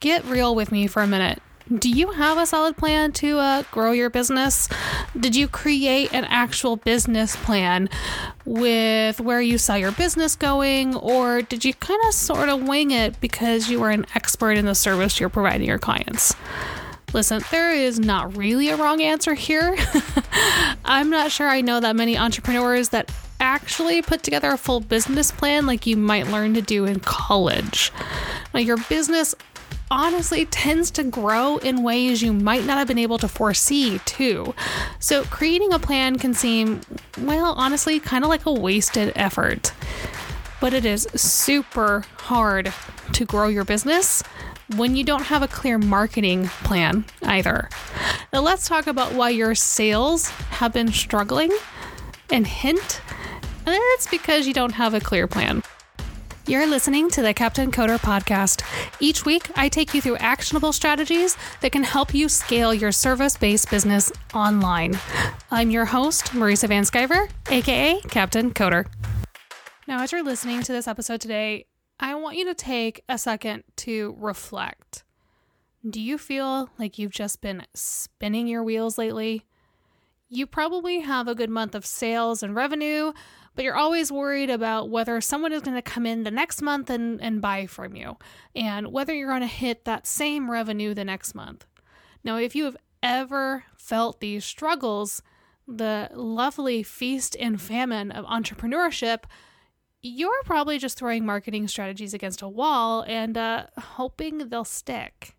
get real with me for a minute. Do you have a solid plan to uh, grow your business? Did you create an actual business plan with where you saw your business going, or did you kind of sort of wing it because you were an expert in the service you're providing your clients? Listen, there is not really a wrong answer here. I'm not sure I know that many entrepreneurs that actually put together a full business plan like you might learn to do in college. Now, your business honestly tends to grow in ways you might not have been able to foresee, too. So, creating a plan can seem, well, honestly, kind of like a wasted effort. But it is super hard to grow your business when you don't have a clear marketing plan either. Now, let's talk about why your sales have been struggling. And hint, it's because you don't have a clear plan. You're listening to the Captain Coder podcast. Each week, I take you through actionable strategies that can help you scale your service based business online. I'm your host, Marisa VanSkiver, aka Captain Coder. Now, as you're listening to this episode today, I want you to take a second to reflect. Do you feel like you've just been spinning your wheels lately? You probably have a good month of sales and revenue, but you're always worried about whether someone is going to come in the next month and, and buy from you and whether you're going to hit that same revenue the next month. Now, if you have ever felt these struggles, the lovely feast and famine of entrepreneurship, you're probably just throwing marketing strategies against a wall and uh, hoping they'll stick.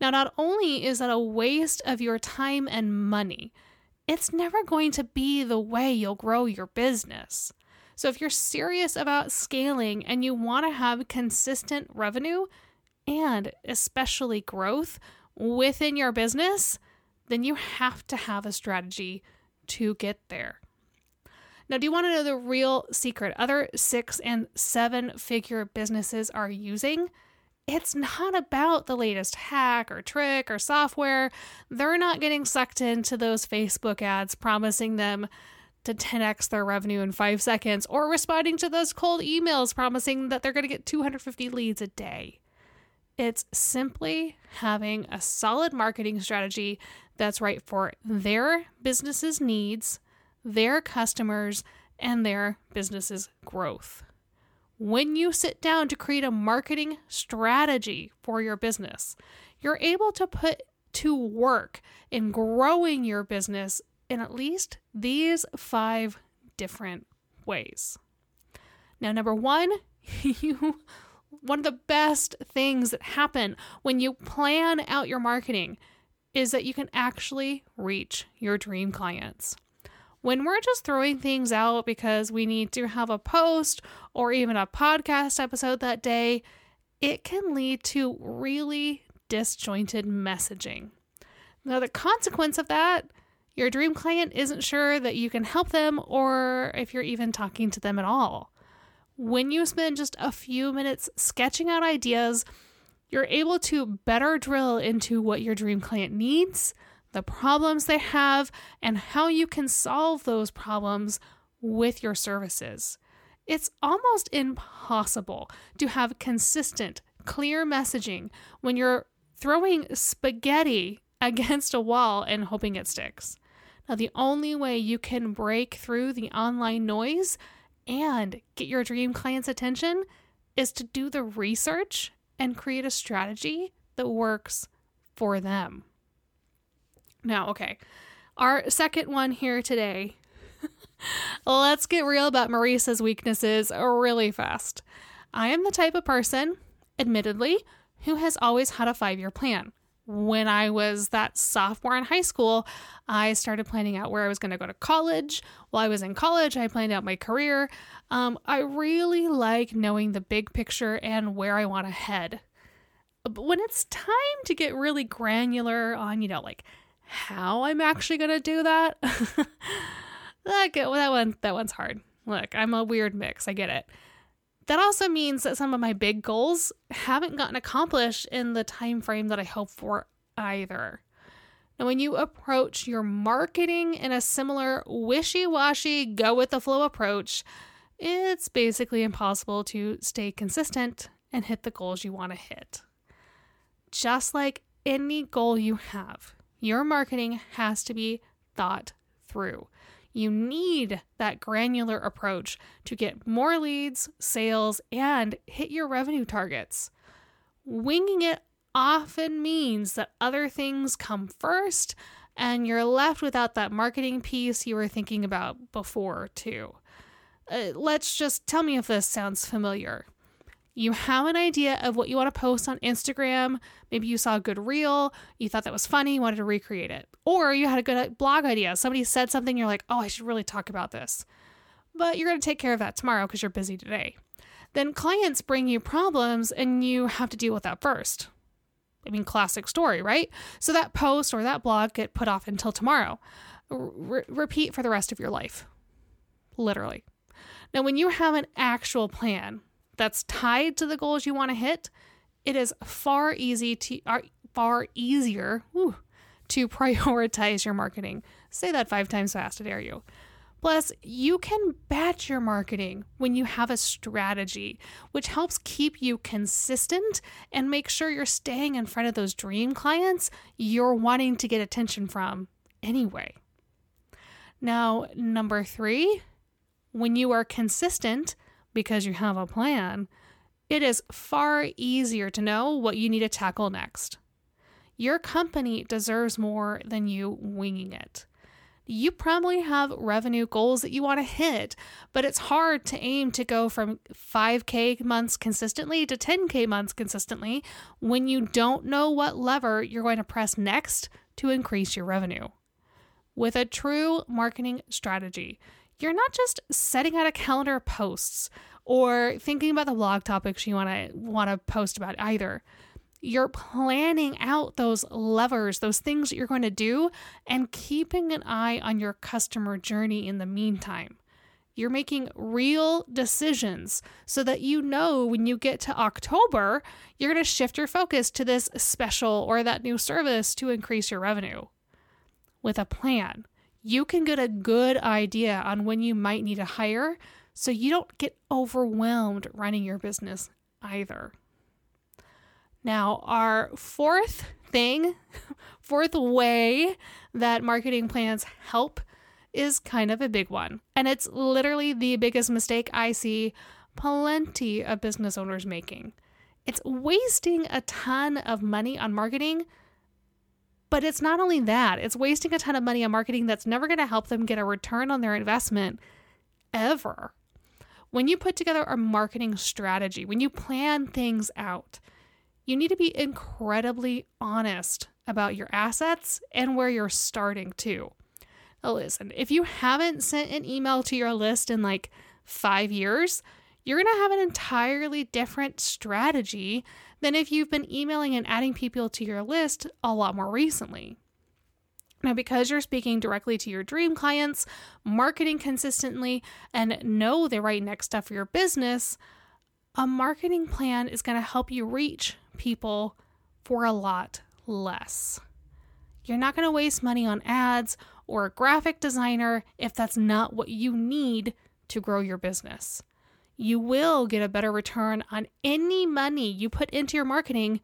Now, not only is that a waste of your time and money, it's never going to be the way you'll grow your business. So, if you're serious about scaling and you want to have consistent revenue and especially growth within your business, then you have to have a strategy to get there. Now, do you want to know the real secret other six and seven figure businesses are using? It's not about the latest hack or trick or software. They're not getting sucked into those Facebook ads promising them to 10x their revenue in five seconds or responding to those cold emails promising that they're going to get 250 leads a day. It's simply having a solid marketing strategy that's right for their business's needs, their customers, and their business's growth when you sit down to create a marketing strategy for your business, you're able to put to work in growing your business in at least these five different ways. Now, number one, you one of the best things that happen when you plan out your marketing is that you can actually reach your dream clients when we're just throwing things out because we need to have a post or even a podcast episode that day, it can lead to really disjointed messaging. Now, the consequence of that, your dream client isn't sure that you can help them or if you're even talking to them at all. When you spend just a few minutes sketching out ideas, you're able to better drill into what your dream client needs the problems they have, and how you can solve those problems with your services. It's almost impossible to have consistent, clear messaging when you're throwing spaghetti against a wall and hoping it sticks. Now, the only way you can break through the online noise and get your dream client's attention is to do the research and create a strategy that works for them. Now, okay, our second one here today. Let's get real about Marisa's weaknesses really fast. I am the type of person, admittedly, who has always had a five year plan. When I was that sophomore in high school, I started planning out where I was going to go to college. While I was in college, I planned out my career. Um, I really like knowing the big picture and where I want to head. But when it's time to get really granular on, you know, like how I'm actually gonna do that. that that one that one's hard. Look, I'm a weird mix. I get it. That also means that some of my big goals haven't gotten accomplished in the time frame that I hope for either. Now, when you approach your marketing in a similar wishy washy, go with the flow approach, it's basically impossible to stay consistent and hit the goals you want to hit just like any goal you have, your marketing has to be thought through. You need that granular approach to get more leads, sales, and hit your revenue targets. Winging it often means that other things come first and you're left without that marketing piece you were thinking about before, too. Uh, let's just tell me if this sounds familiar. You have an idea of what you want to post on Instagram. Maybe you saw a good reel, you thought that was funny, wanted to recreate it. Or you had a good blog idea. Somebody said something, you're like, oh, I should really talk about this. But you're going to take care of that tomorrow because you're busy today. Then clients bring you problems and you have to deal with that first. I mean, classic story, right? So that post or that blog get put off until tomorrow. Re- repeat for the rest of your life. Literally. Now, when you have an actual plan, that's tied to the goals you want to hit, it is far easy to uh, far easier whew, to prioritize your marketing. Say that five times fast, I dare you. Plus, you can batch your marketing when you have a strategy, which helps keep you consistent and make sure you're staying in front of those dream clients you're wanting to get attention from anyway. Now, number three, when you are consistent, because you have a plan, it is far easier to know what you need to tackle next. Your company deserves more than you winging it. You probably have revenue goals that you want to hit, but it's hard to aim to go from 5K months consistently to 10K months consistently when you don't know what lever you're going to press next to increase your revenue. With a true marketing strategy, you're not just setting out a calendar of posts or thinking about the blog topics you want to want to post about either. You're planning out those levers, those things that you're going to do and keeping an eye on your customer journey in the meantime. You're making real decisions so that you know when you get to October, you're going to shift your focus to this special or that new service to increase your revenue. With a plan, you can get a good idea on when you might need to hire so you don't get overwhelmed running your business either. Now, our fourth thing, fourth way that marketing plans help is kind of a big one. And it's literally the biggest mistake I see plenty of business owners making. It's wasting a ton of money on marketing but it's not only that, it's wasting a ton of money on marketing that's never going to help them get a return on their investment ever. When you put together a marketing strategy, when you plan things out, you need to be incredibly honest about your assets and where you're starting to. Now, listen, if you haven't sent an email to your list in like five years, you're going to have an entirely different strategy than if you've been emailing and adding people to your list a lot more recently. Now, because you're speaking directly to your dream clients, marketing consistently, and know the right next step for your business, a marketing plan is going to help you reach people for a lot less. You're not going to waste money on ads or a graphic designer if that's not what you need to grow your business you will get a better return on any money you put into your marketing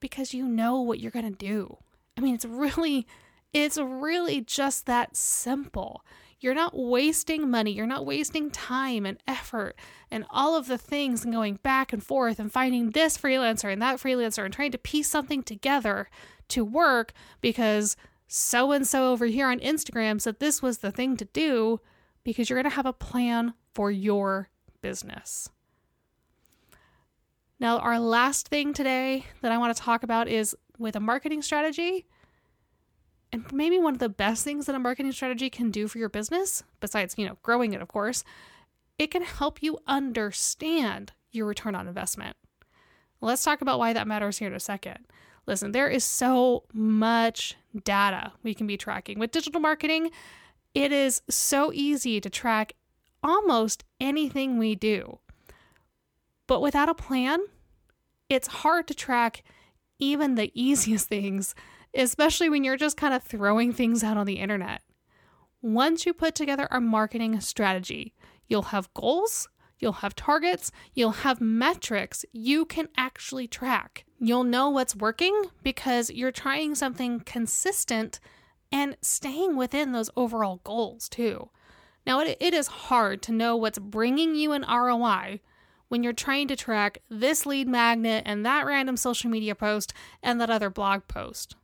because you know what you're going to do. I mean, it's really it's really just that simple. You're not wasting money, you're not wasting time and effort and all of the things and going back and forth and finding this freelancer and that freelancer and trying to piece something together to work because so and so over here on Instagram said this was the thing to do because you're going to have a plan for your business. Now, our last thing today that I want to talk about is with a marketing strategy. And maybe one of the best things that a marketing strategy can do for your business, besides, you know, growing it, of course, it can help you understand your return on investment. Let's talk about why that matters here in a second. Listen, there is so much data we can be tracking. With digital marketing, it is so easy to track almost anything we do. But without a plan, it's hard to track even the easiest things, especially when you're just kind of throwing things out on the internet. Once you put together a marketing strategy, you'll have goals, you'll have targets, you'll have metrics you can actually track. You'll know what's working because you're trying something consistent and staying within those overall goals too. Now, it, it is hard to know what's bringing you an ROI when you're trying to track this lead magnet and that random social media post and that other blog post.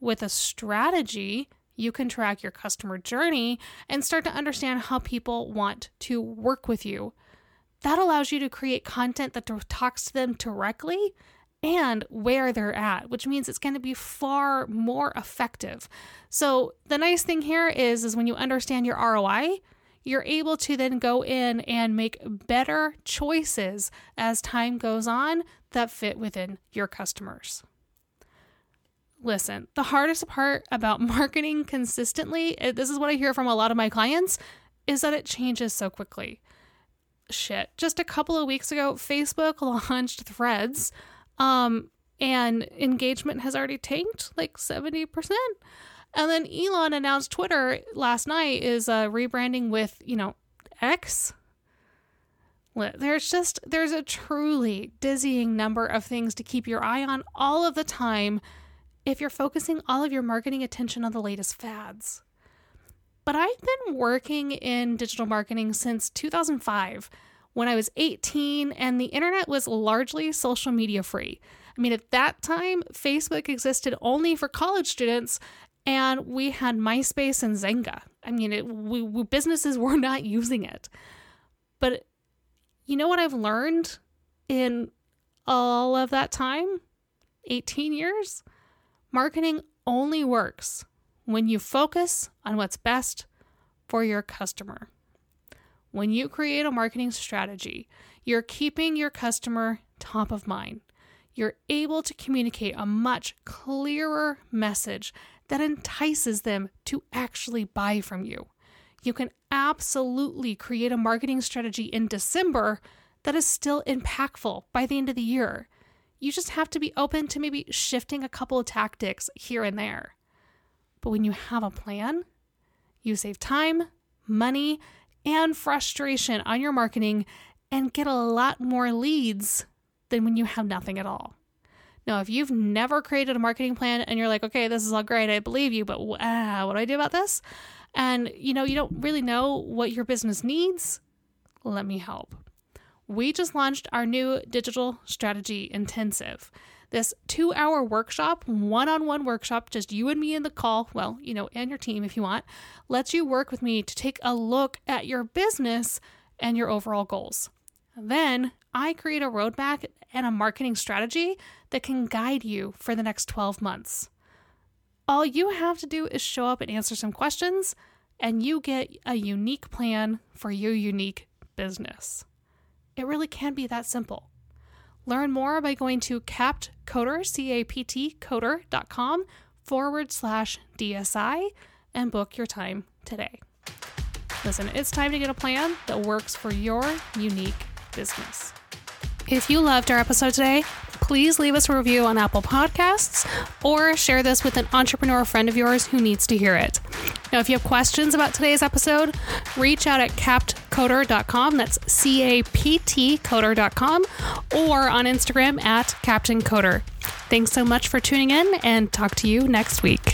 With a strategy, you can track your customer journey and start to understand how people want to work with you. That allows you to create content that talks to them directly and where they're at, which means it's going to be far more effective. So the nice thing here is is when you understand your ROI, you're able to then go in and make better choices as time goes on that fit within your customers. Listen, the hardest part about marketing consistently, this is what I hear from a lot of my clients, is that it changes so quickly. Shit, just a couple of weeks ago, Facebook launched threads, um, and engagement has already tanked like 70%. And then Elon announced Twitter last night is uh, rebranding with, you know, X. There's just, there's a truly dizzying number of things to keep your eye on all of the time if you're focusing all of your marketing attention on the latest fads. But I've been working in digital marketing since 2005 when I was 18 and the internet was largely social media free. I mean, at that time, Facebook existed only for college students and we had MySpace and Xanga. I mean, it, we, we, businesses were not using it. But you know what I've learned in all of that time? 18 years? Marketing only works when you focus on what's best for your customer. When you create a marketing strategy, you're keeping your customer top of mind. You're able to communicate a much clearer message that entices them to actually buy from you. You can absolutely create a marketing strategy in December that is still impactful by the end of the year. You just have to be open to maybe shifting a couple of tactics here and there. But when you have a plan, you save time, money, and frustration on your marketing and get a lot more leads than when you have nothing at all. Now, if you've never created a marketing plan and you're like, okay, this is all great, I believe you, but uh, what do I do about this? And you know, you don't really know what your business needs, let me help we just launched our new digital strategy intensive. This two hour workshop, one on one workshop, just you and me in the call, well, you know, and your team if you want, lets you work with me to take a look at your business and your overall goals. Then I create a roadmap and a marketing strategy that can guide you for the next 12 months. All you have to do is show up and answer some questions, and you get a unique plan for your unique business. It really can be that simple. Learn more by going to captcoder, C-A-P-T, coder.com forward slash DSI and book your time today. Listen, it's time to get a plan that works for your unique business. If you loved our episode today, please leave us a review on Apple Podcasts or share this with an entrepreneur friend of yours who needs to hear it. Now, if you have questions about today's episode, reach out at captcoder.com. That's C A P T coder.com or on Instagram at Captain Coder. Thanks so much for tuning in and talk to you next week.